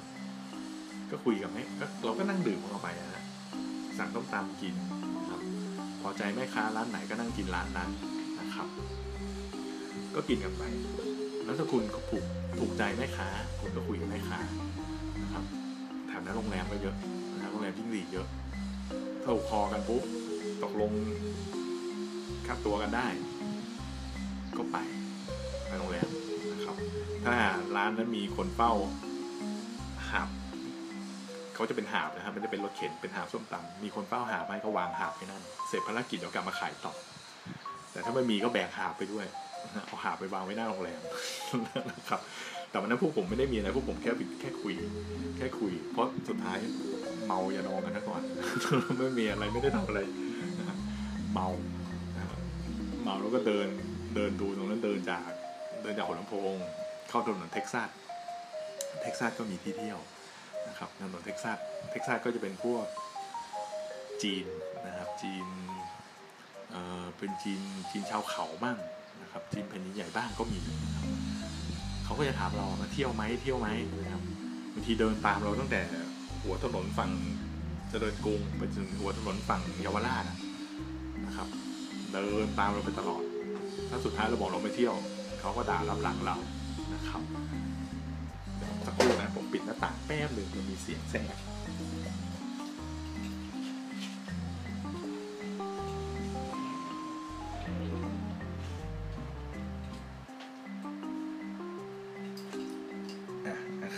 S1: ก็คุยกับแม่เราก็นั่งดื่มเข้าไปนะสั่งต้มตำกินครับ พอใจแม่ค้าร้านไหนก็นั่งกินร้านนั้น ก็กินกันไป แล้วถ้าคุณถูกถูกใจแม่ค้า คุณก็คุยกับแม่ค้านะครับแถมนั้นโรงแรมก็เยอะนะโรงแรมยิ่งดีเยอะถ้าคอกันปุ๊บตกลงค่าตัวกันได้ ก็ไปไปโรงแรมนะครับ ถ้าร้านนั้นมีคนเฝ้าหาบเขาจะเป็นหาบนะครับมันจะเป็นรถเข็นเป็นหาบส้มตำมีคนเฝ้าหาบให้ก็วางหาบไปนั่นเสร็จภารกิจเดี๋ยวกลับมาขายต่อ แต่ถ้าไม่มีก็แบกหาบไปด้วย เอาหาบไปวางไว้หน้าโรงแรมนะครับ แต่วันนั้นพวกผมไม่ได้มีอะไรพวกผมแค่แค่คุย แค่คุย เพราะสุดท้ายเมาอย่านอนกันนะก่อนไม่มีอะไรไม่ได้ทำอะไรเมาเมาแล้วก็เดินเดินดูตรงนั้นเดินจากเดินจากหัวลำโพง เข้าถนนเท็กซัสเท็กซัสก็มีที่เที่ยวนะครับถนนเท็กซัสเท็กซัสก็จะเป็นพวกจีนนะครับจีนเออเป็นจีนจีนชาวเขาบ้าง นะครับจีนแผ่นดินใหญ่บ้างก็มีนะครับเขาก็จะถามเรามาเที่ยวไหมเที่ยวไหมนะครับบางทีเดินตามเราตั้งแต่หัวถนนฝั่งเจริญกรุงไปถึงหัวถนนฝั่งเยาวราชนะครับ เดินตามเราไปตลอด ถ้าสุดท้ายเราบอกเราไม่เที่ยว เขาก็ด่ารับหลังเรานะครับสักครู่นะผมปิดหน้าต่างแป๊บหนึ่งมันมีเสียงแทรก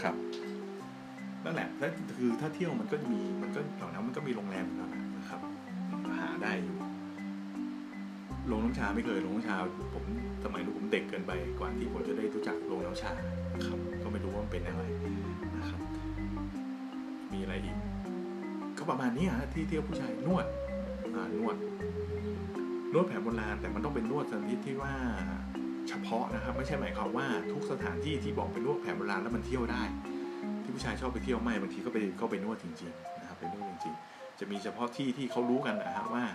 S1: ครับนั่นแหละแล้วคือถ้าเที่ยวมันก็มีมันก็แถวนั้นมันก็มีโรงแรมแล้วนะครับ หาได้อยู่โรงน้ำชาไม่เคยโรงน้ำชา ผมสมัยนู้นผมเด็กเกินไปกว่าที่ผมจะได้รู้จักโรงน้ำชาครับ ก็ไม่รู้ว่ามันเป็นอะไรนะครับ มีอะไรอีก ก็ประมาณนี้ฮะที่เที่ยวผู้ชายนวดอ่านวด นวดแผนโบราณแต่มันต้องเป็นนวดชนิดที่ว่า เฉพาะนะครับ ไม่ใช่หมายความว่าทุกสถานที่ที่บอกเป็นนวดแผนโบราณแล้วมันเที่ยวได้ ที่ผู้ชายชอบไปเที่ยวไม่บางทีก็ไปก็ไปนวดจริงๆนะครับไปนวดจริงๆ จะมีเฉพาะที่ที่เขารู้กันนะครับว่า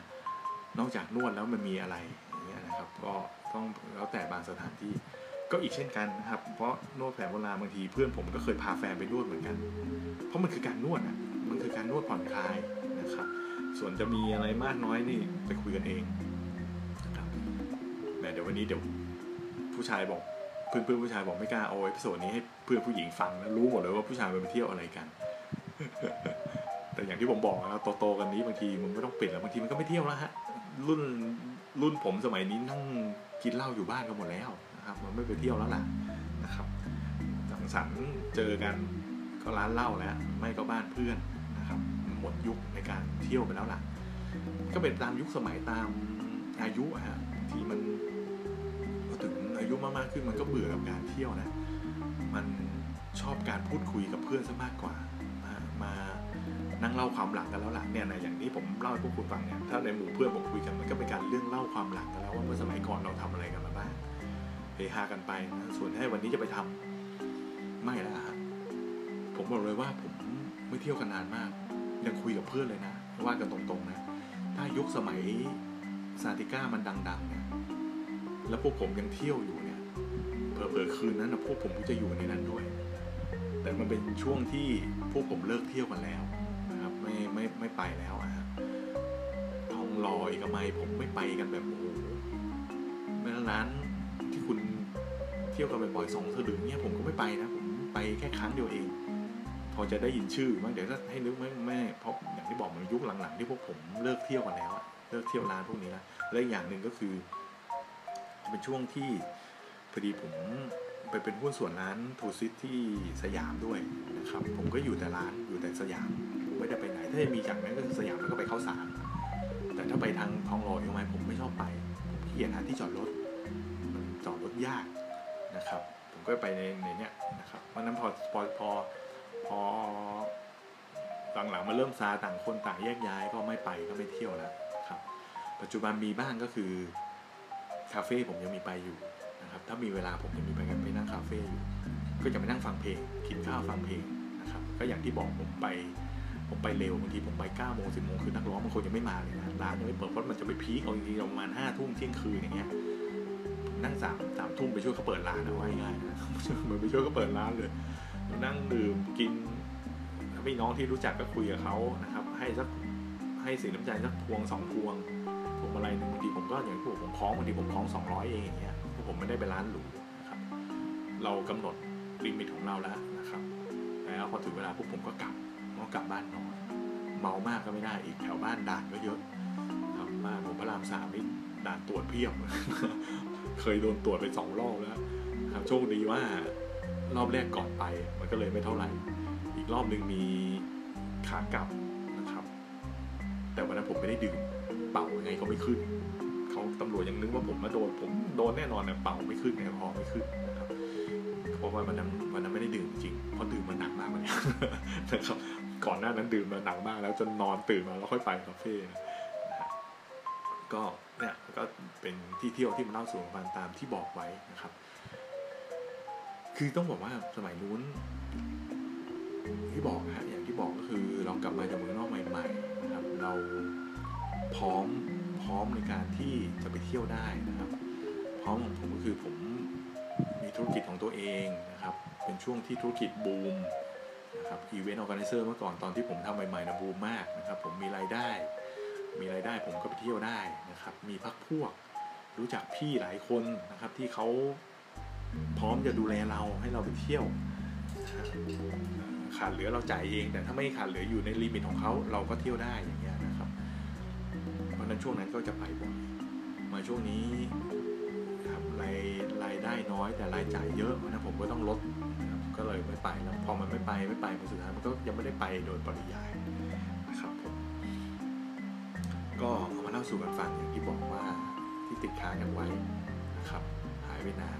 S1: นอกจากนวดแล้วมันมีอะไรอย่างเงี้ยนะครับ ก็ต้องแล้วแต่บางสถานที่ก็อีกเช่นกันนะครับ เพราะนวดแผนโบราณบางทีเพื่อนผมก็เคยพาแฟนไปนวดเหมือนกัน เพราะมันคือการนวดอะมันคือการนวดผ่อนคลายนะครับ ส่วนจะมีอะไรมากน้อยนี่ไปคุยกันเองนะครับแต่เดี๋ยววันนี้เดี๋ยว ผู้ชายบอกเพื่อนเพื่อนผู้ชายบอกไม่กล้าเอา episode นี้ให้เพื่อนผู้หญิงฟังแล้วรู้หมดเลยว่าผู้ชายไปเที่ยวอะไรกัน แต่อย่างที่ผมบอกนะโตๆกันนี้บางทีมันไม่ต้องปิดแล้วบางทีมันก็ไม่เที่ยวแล้วฮะรุ่นรุ่นผมสมัยนี้นั่งกินเหล้าอยู่บ้านกันหมดแล้วนะครับ มันไม่ไปเที่ยวแล้วล่ะนะครับสังสรรค์เจอกันก็ร้านเหล้าแล้ว ไม่ก็บ้านเพื่อนนะครับ หมดยุคในการเที่ยวไปแล้วล่ะ ก็เป็นตามยุคสมัยตามอายุฮะที่มัน อายุมากๆขึ้นมันก็เบื่อกับการเที่ยวนะ มันชอบการพูดคุยกับเพื่อนซะมากกว่า มามานั่งเล่าความหลังกันแล้วหล่ะเนี่ยนะอย่างที่ผมเล่าให้พวกคุณฟังเนี่ยถ้าในหมู่เพื่อนผมคุยกันมันก็เป็นการเรื่องเล่าความหลังกันแล้วว่าเมื่อสมัยก่อนเราทำอะไรกันมาบ้างเฮฮากันไปนะส่วนให้วันนี้จะไปทำไม่ละฮะผมบอกเลยว่าผมไม่เที่ยวกันนานมาก ยังคุยกับเพื่อนเลยนะว่ากันตรงๆนะ ถ้ายุคสมัยซาติก้ามันดังๆ แล้วพวกผมยังเที่ยวอยู่เนี่ยเผลอๆคืนนั้นนะพวกผมก็จะอยู่ในนั้นด้วย แต่มันเป็นช่วงที่พวกผมเลิกเที่ยวกันแล้วนะครับ ไม่ไม่ไม่ไปแล้วอะฮะทองหล่อเอกมัยผมไม่ไปกันแบบโอ้โหแม้ร้านที่คุณเที่ยวกันบ่อยๆสองสลึงเนี่ยผมก็ไม่ไปนะผมไปแค่ครั้งเดียวเองพอจะได้ยินชื่อมั้งเดี๋ยวถ้าให้นึกไม่ไม่เพราะอย่างที่บอกมันยุคหลังๆที่พวกผมเลิกเที่ยวกันแล้วเลิกเที่ยวร้านพวกนี้แล้วและอย่างหนึ่งก็คือ เป็นช่วงที่พอดีผมไปเป็นหุ้นส่วนร้านทูซิตที่สยามด้วยนะครับ ผมก็อยู่แต่ร้านอยู่แต่สยามไม่ได้ไปไหน ถ้ามีจากนั้นก็คือสยามแล้วก็ไปเข้าสารแต่ถ้าไปทางทองหล่อยังไงผมไม่ชอบไปผมขี้เกียจหาที่จอดรถมันจอดรถยากนะครับ ผมก็ไปในในเนี้ยนะครับเพราะฉะนั้นพอพอพอพอหลังๆมาเริ่มซาต่างคนต่างแยกย้ายก็ไม่ไปก็ไม่เที่ยวแล้วครับ ปัจจุบันมีบ้างก็คือาเฟ่ผมยังมีไปอยู่นะครับถ้ามีเวลาผมยังมีไปกันไปนั่งคาเฟ่อยู่ก็จะไปนั่งฟังเพลงกินข้าวฟังเพลงนะครับก็อย่างที่บอกผมไปผมไปเร็วบางทีผมไป9ก้าโมงสิบโมงคือนักร้องบางคนยังไม่มาเลยนะร้านยังไม่เปิดเพราะมันจะไปพีคเอาจริงๆประมาณห้าทุ่มเที่ยงคืนอย่างเงี้ยนั่งสามสามทุ่มไปช่วยเขาเปิดร้านเอาไว้ง่ายๆนะเหมือนไปช่วยเขาเปิดร้านเลยนั่งดื่มกินถ้ามีน้องที่รู้จักก็คุยกับเขานะครับ ให้สักให้สินน้ำใจสักพวงสองพวง วงมาลัยหนึ่งบางทีผมก็อย่างที่บอกผมคล้องบางทีผมคล้องสองร้อยเองอย่างเงี้ยเพราะผมไม่ได้ไปร้านหรูนะครับ เรากำหนดลิมิตของเราแล้วนะครับ แล้วพอถึงเวลาพวกผมก็กลับก็กลับบ้านนอนเมามากก็ไม่ได้อีกแถวบ้านด่านก็เยอะครับบ้านผมพระรามสามนี่ด่านตรวจเพียบ เคยโดนตรวจไปสองรอบแล้วครับโชคดีว่ารอบแรกก่อนไปมันก็เลยไม่เท่าไหร่ อีกรอบหนึ่งมีขากลับนะครับ แต่วันนั้นผมไม่ได้ดื่ม เป่ายังไงก็ไม่ขึ้นเขาตำรวจยังนึกว่าผมมาโดนผมโดนแน่นอนเนี่ยเป่าไม่ขึ้นแอลกอฮอล์ไม่ขึ้นนะครับเพราะว่าวันนั้นวันนั้นไม่ได้ดื่มจริงเพราะดื่มมันหนักมากเลยนะครับก่อนหน้านั้นดื่มมาหนักมากแล้วจนนอนตื่นมาแล้วค่อยไปคาเฟ่นะก็เนี่ยก็เป็นที่เที่ยวที่มันเล่าสู่กันตามที่บอกไว้นะครับ คือต้องบอกว่าสมัยนู้นที่บอกนะฮะอย่างที่บอกก็คือเรากลับมาจากเมืองนอกใหม่ๆนะครับ เรา พร้อมพร้อมในการที่จะไปเที่ยวได้นะครับ พร้อมของผมก็คือผมมีธุรกิจของตัวเองนะครับ เป็นช่วงที่ธุรกิจบูมนะครับ event organizer เมื่อก่อนตอนที่ผมทำใหม่ๆนะบูมมากนะครับ ผมมีรายได้ มีรายได้ผมก็ไปเที่ยวได้นะครับ มีพักพวก รู้จักพี่หลายคนนะครับที่เขาพร้อมจะดูแลเราให้เราไปเที่ยวขาดเหลือเราจ่ายเอง แต่ถ้าไม่ขาดเหลืออยู่ใน limit ของเขาเราก็เที่ยวได้อย่างเงี้ยะครับเพราะนั้นช่วงนั้นก็จะไปบ่อยมาช่วงนี้ครับรายรายได้น้อยแต่รายจ่ายเยอะเพราะนั้นผมก็ต้องลดก็เลยไม่ไปแล้วพอมันไม่ไปไม่ไปผลสุดท้ายมันก็ยังไม่ได้ไปโดยปริยายนะครับผมก็เอามาเล่าสู่กันฟังอย่างที่บอกว่าที่ติดค้างกันไว้นะครับหายไปนาน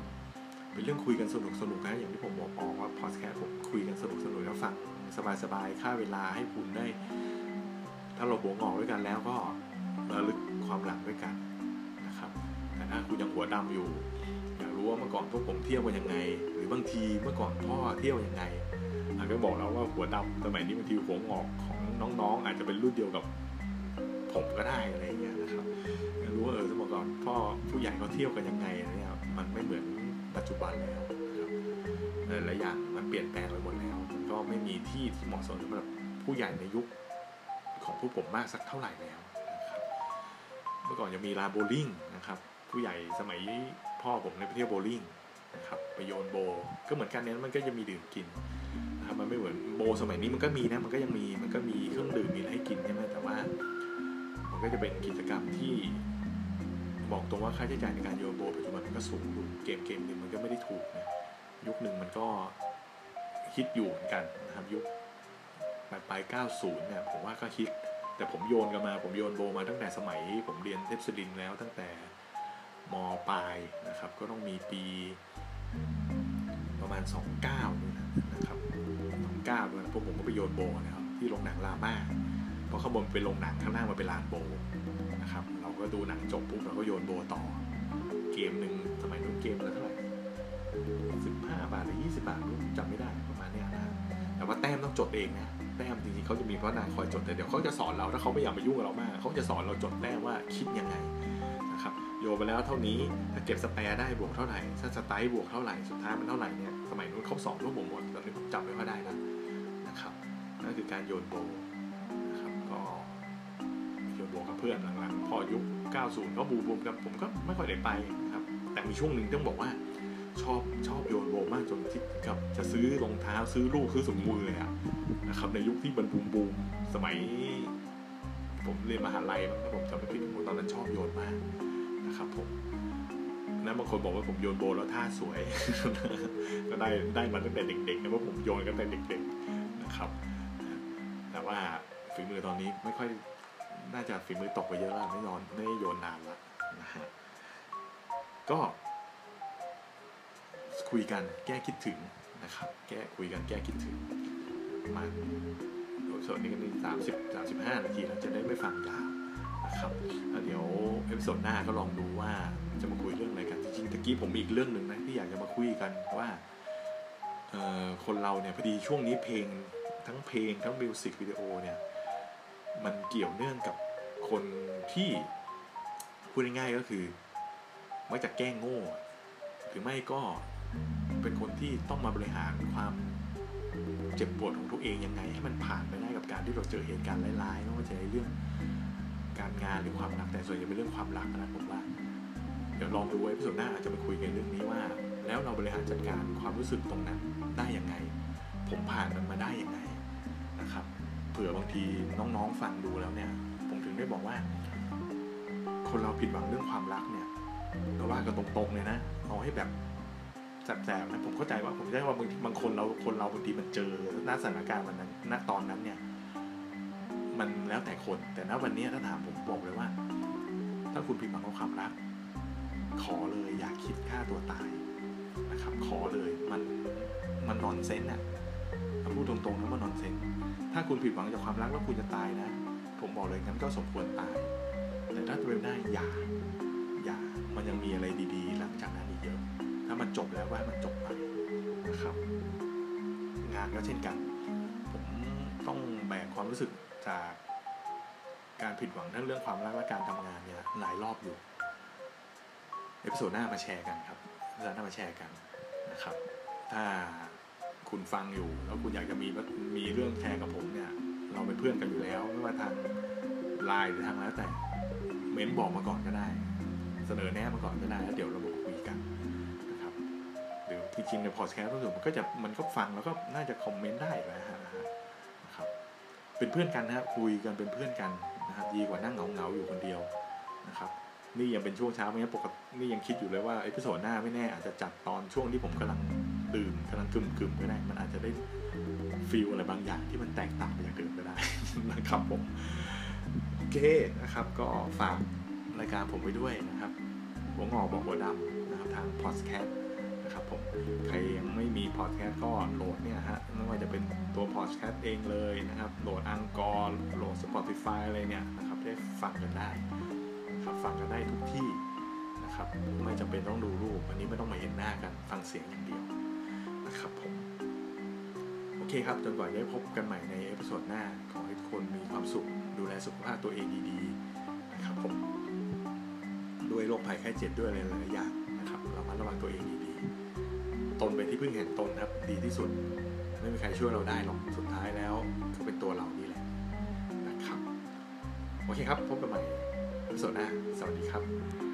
S1: เป็นเรื่องคุยกันสนุกสนุกนะอย่างที่ผมบอกบอกว่าพอดแคสต์ผมคุยกันสนุกสนุกแล้วฟังสบายๆค่าเวลาให้คุณได้ ถ้าเราหัวงอกด้วยกันแล้วก็ ระลึกความหลังด้วยกันนะครับ แต่ถ้าคุณยังหัวดำอยู่อยากรู้ว่าเมื่อก่อนพวกผมเที่ยวกันยังไง หรือบางทีเมื่อก่อนพ่อเที่ยวยังไงอาจจะบอกแล้วว่าหัวดำสมัยนี้บางทีหัวงอกของน้องๆ อาจจะเป็นรุ่นเดียวกับผมก็ได้อะไรอย่างเงี้ยนะครับอยากรู้ว่าเออสมัยก่อนพ่อผู้ใหญ่เขาเที่ยวกันยังไงเนี่ยมันไม่เหมือนปัจจุบันแล้วนะครับหลายอย่างมันเปลี่ยนแปลงไปหมดแล้วมันก็ไม่มีที่ที่เหมาะสมสำหรับผู้ใหญ่ในยุคของผู้ผมมากสักเท่าไหร่แล้ว มื่อก่อนจะมีลานโบว์ลิ่งนะครับผู้ใหญ่สมัยพ่อผมในยไปเที่ยวโบว์ลิ่งนะครับไปโยนโบ ก็เหมือนกันเนี่ยมันก็จะมีดื่มกินนะครับมันไม่เหมือนโบสมัยนี้มันก็มีนะมันก็ยังมีมันก็มีเครื่องดื่มมีให้กินใช่ไหมแต่ว่า มันก็จะเป็นกิจกรรมที่บอกตรงว่าค่าใช้จ่ายในการโยนโบปัจจุบันมันก็สูงอยู่เกมเกมหนึ่งมันก็ไม่ได้ถูกนะยุคหนึ่งมันก็ฮิตอยู่เหมือนกันนะครับยุคปลายปลาย90เนี่ยผมว่าก็ฮิต แต่ผมโยนกันมา ผมโยนโบมาตั้งแต่สมัย ผมเรียนเทพศิรินแล้วตั้งแต่มปลายนะครับ ก็ต้องมีปีประมาณ 29นี่นะนะครับ29ด้วยนะพวกผมก็ไปโยนโบนะครับที่โรงหนังลาม่าเพราะข้างบนเป็นโรงหนังข้างล่างมันเป็นลานโบนะครับ เราก็ดูหนังจบปุ๊บเราก็โยนโบต่อ เกมหนึ่งสมัยนู้นเกมละเท่าไหร่สิบห้าบาทหรือยี่สิบาทรู้จำไม่ได้ประมาณนี้นะแต่ว่าแต้มต้องจดเองนะ แต้มจริงๆเขาจะมีพนักงานคอยจดแต่เดี๋ยวเขาจะสอนเราถ้าเขาไม่อยากมายุ่งกับเรามากเขาจะสอนเราจดแต้มว่าคิดยังไงนะครับโยนไปแล้วเท่านี้ถ้าเก็บสแปร์ได้บวกเท่าไหร่ถ้าสไตล์บวกเท่าไหร่สุดท้ายมันเท่าไหร่เนี่ยสมัยนู้นเขาสอนรูปผมหมดตอนนี้ผมจำไม่ค่อยได้แล้วนะครับนั่นคือการโยนโบนะครับก็โยนโบกับเพื่อนหลังๆพอยุค 90 ก็บูบูมกันผมก็ไม่ค่อยได้ไปนะครับแต่มีช่วงหนึ่งต้องบอกว่า อบชอบโยนโบมากจนที่กับจะซื้อรองเท้าซื้อลูกซื้อสมมือเลยอะนะครับในยุคที่มันบูมบูมสมัย ผมเรียนมหาลัยมั้งถ้าผมจำไม่ผิดผมตอนนั้นชอบโยนมากนะครับผมนั้นบางคนบอกว่าผมโยนโบแล้วท่าสวย ก็ได้ได้มาตั้งแต่เด็กๆนะว่าผมโยนกันแต่เด็กๆนะครับ แต่ว่าฝีมือตอนนี้ไม่ค่อยน่าจะฝีมือตกไปเยอะแล้วไม่นอนไม่โยนนานละนะฮะก็ คุยกันแก้คิดถึงนะครับแก้คุยกันแก้คิดถึงประมาณส่วนนี้ก็นี่สามสิบสามสิบห้านาทีเราจะได้ไม่ฟังยาวนะครับแล้วเดี๋ยว episode หน้าก็ลองดูว่าจะมาคุยเรื่องอะไรกันจริงๆตะกี้ผมมีอีกเรื่องหนึ่งนะที่อยากจะมาคุยกันว่าคนเราเนี่ยพอดีช่วงนี้เพลงทั้งเพลงทั้งมิวสิกวิดีโอเนี่ยมันเกี่ยวเนื่องกับคนที่พูดง่ายๆก็คือมักจะแกล้งโง่หรือไม่ก็ เป็นคนที่ต้องมาบริหารความเจ็บปวดของตัวเองยังไง ให้มันผ่านไปได้กับการที่เราเจอเหตุการณ์ร้ายๆไม่ว่าจะในเรื่องการงานหรือความรักแต่ส่วนใหญ่เป็นเรื่องความรักนะผมว่า เดี๋ยวลองดูไว้พิสูจน์หน้าอาจจะมาคุยกันเรื่องนี้ว่า แล้วเราบริหารจัดการความรู้สึกตรงนั้นได้ยังไง ผมผ่านมันมาได้ยังไงนะครับ เผื่อบางทีน้องๆฟังดูแล้วเนี่ย ผมถึงได้บอกว่า คนเราผิดหวังเรื่องความรักเนี่ยเราว่ากันตรงๆเลยนะเอาให้แบบ แสบๆนะผมเข้าใจว่าผมได้ว่าบางทีบางคนเราคนเราบางทีมันเจอหน้าสถานการณ์วันนั้นณตอนนั้นเนี่ย มันแล้วแต่คน แต่ณวันนี้ถ้าถามผมบอกเลยว่า ถ้าคุณผิดหวังกับความรัก ขอเลยอย่าคิดฆ่าตัวตายนะครับ ขอเลยมันมันนอนเซนอะพูดตรงๆนะมันนอนเซนถ้าคุณผิดหวังจากความรักแล้วคุณจะตายนะ ผมบอกเลยงั้นก็สมควรตาย แต่ถ้าเป็นได้อย่าอย่ามันยังมีอะไรดีามันจบแล้วว่ามันจบไปนะครับ งานก็เช่นกัน ผมต้องแบกความรู้สึกจากการผิดหวังทั้งเรื่องความรักและการทำงานเนี่ยหลายรอบอยู่ episode หน้ามาแชร์กันครับ episode หน้ามาแชร์กันนะครับ ถ้าคุณฟังอยู่แล้วคุณอยากจะมีมีเรื่องแชร์กับผมเนี่ย เราเป็นเพื่อนกันอยู่แล้วไม่ว่าทางไลน์หรือทางแล้วแต่เม้นบอกมาก่อนก็ได้ เสนอแนะมาก่อนก็ได้แล้วเดี๋ยวเรา จริงในพอดแคสต์รู้สึกมันก็จะมันก็ฟังแล้วก็น่าจะ comment ได้นะฮะนะครับเป็นเพื่อนกันนะครับคุยกันเป็นเพื่อนกันนะครับดีกว่านั่งเหงาเหงาๆอยู่คนเดียวนะครับนี่ยังเป็นช่วงเช้าไม่งั้นปกตินี่ยังคิดอยู่เลยว่า episode หน้าไม่แน่อาจจะจัดตอนช่วงที่ผมกำลังดื่มกำลังกึ่มกึ่มๆก็ได้มันอาจจะได้ feel อะไรบางอย่างที่มันแตกต่างไปจากเดิมก็ได้นะครับผมโอเคนะครับก็ฝากรายการผมไปด้วยนะครับหัวหงอกบอกหัวดำนะครับทางพอดแคสต์น ผม ใครยังไม่มีพอดแคสต์ก็โหลดเนี่ยฮะ ไม่ว่าจะเป็นตัวพอดแคสต์เองเลยนะครับ โหลด Anchor โหลด Spotify อะไรเนี่ยนะครับได้ฟังกันได้ครับฟังกันได้ทุกที่นะครับ ไม่จำเป็นต้องดูรูป วันนี้ไม่ต้องมาเห็นหน้ากัน ฟังเสียงอย่างเดียวนะครับผม โอเคครับ จนกว่าจะได้พบกันใหม่ใน episode หน้า ขอให้ทุกคนมีความสุข ดูแลสุขภาพตัวเองดีๆ นะครับผม ด้วยโรคภัยไข้เจ็บด้วยอะไรหลายๆอย่างนะครับ เรามาระวังตัวเองดี ตนเป็นที่พึ่งแห่งตนครับ ดีที่สุด ไม่มีใครช่วยเราได้หรอก สุดท้ายแล้วก็เป็นตัวเรานี่แหละนะครับ โอเคครับ พบกันใหม่ในสดหน้า สวัสดีครับ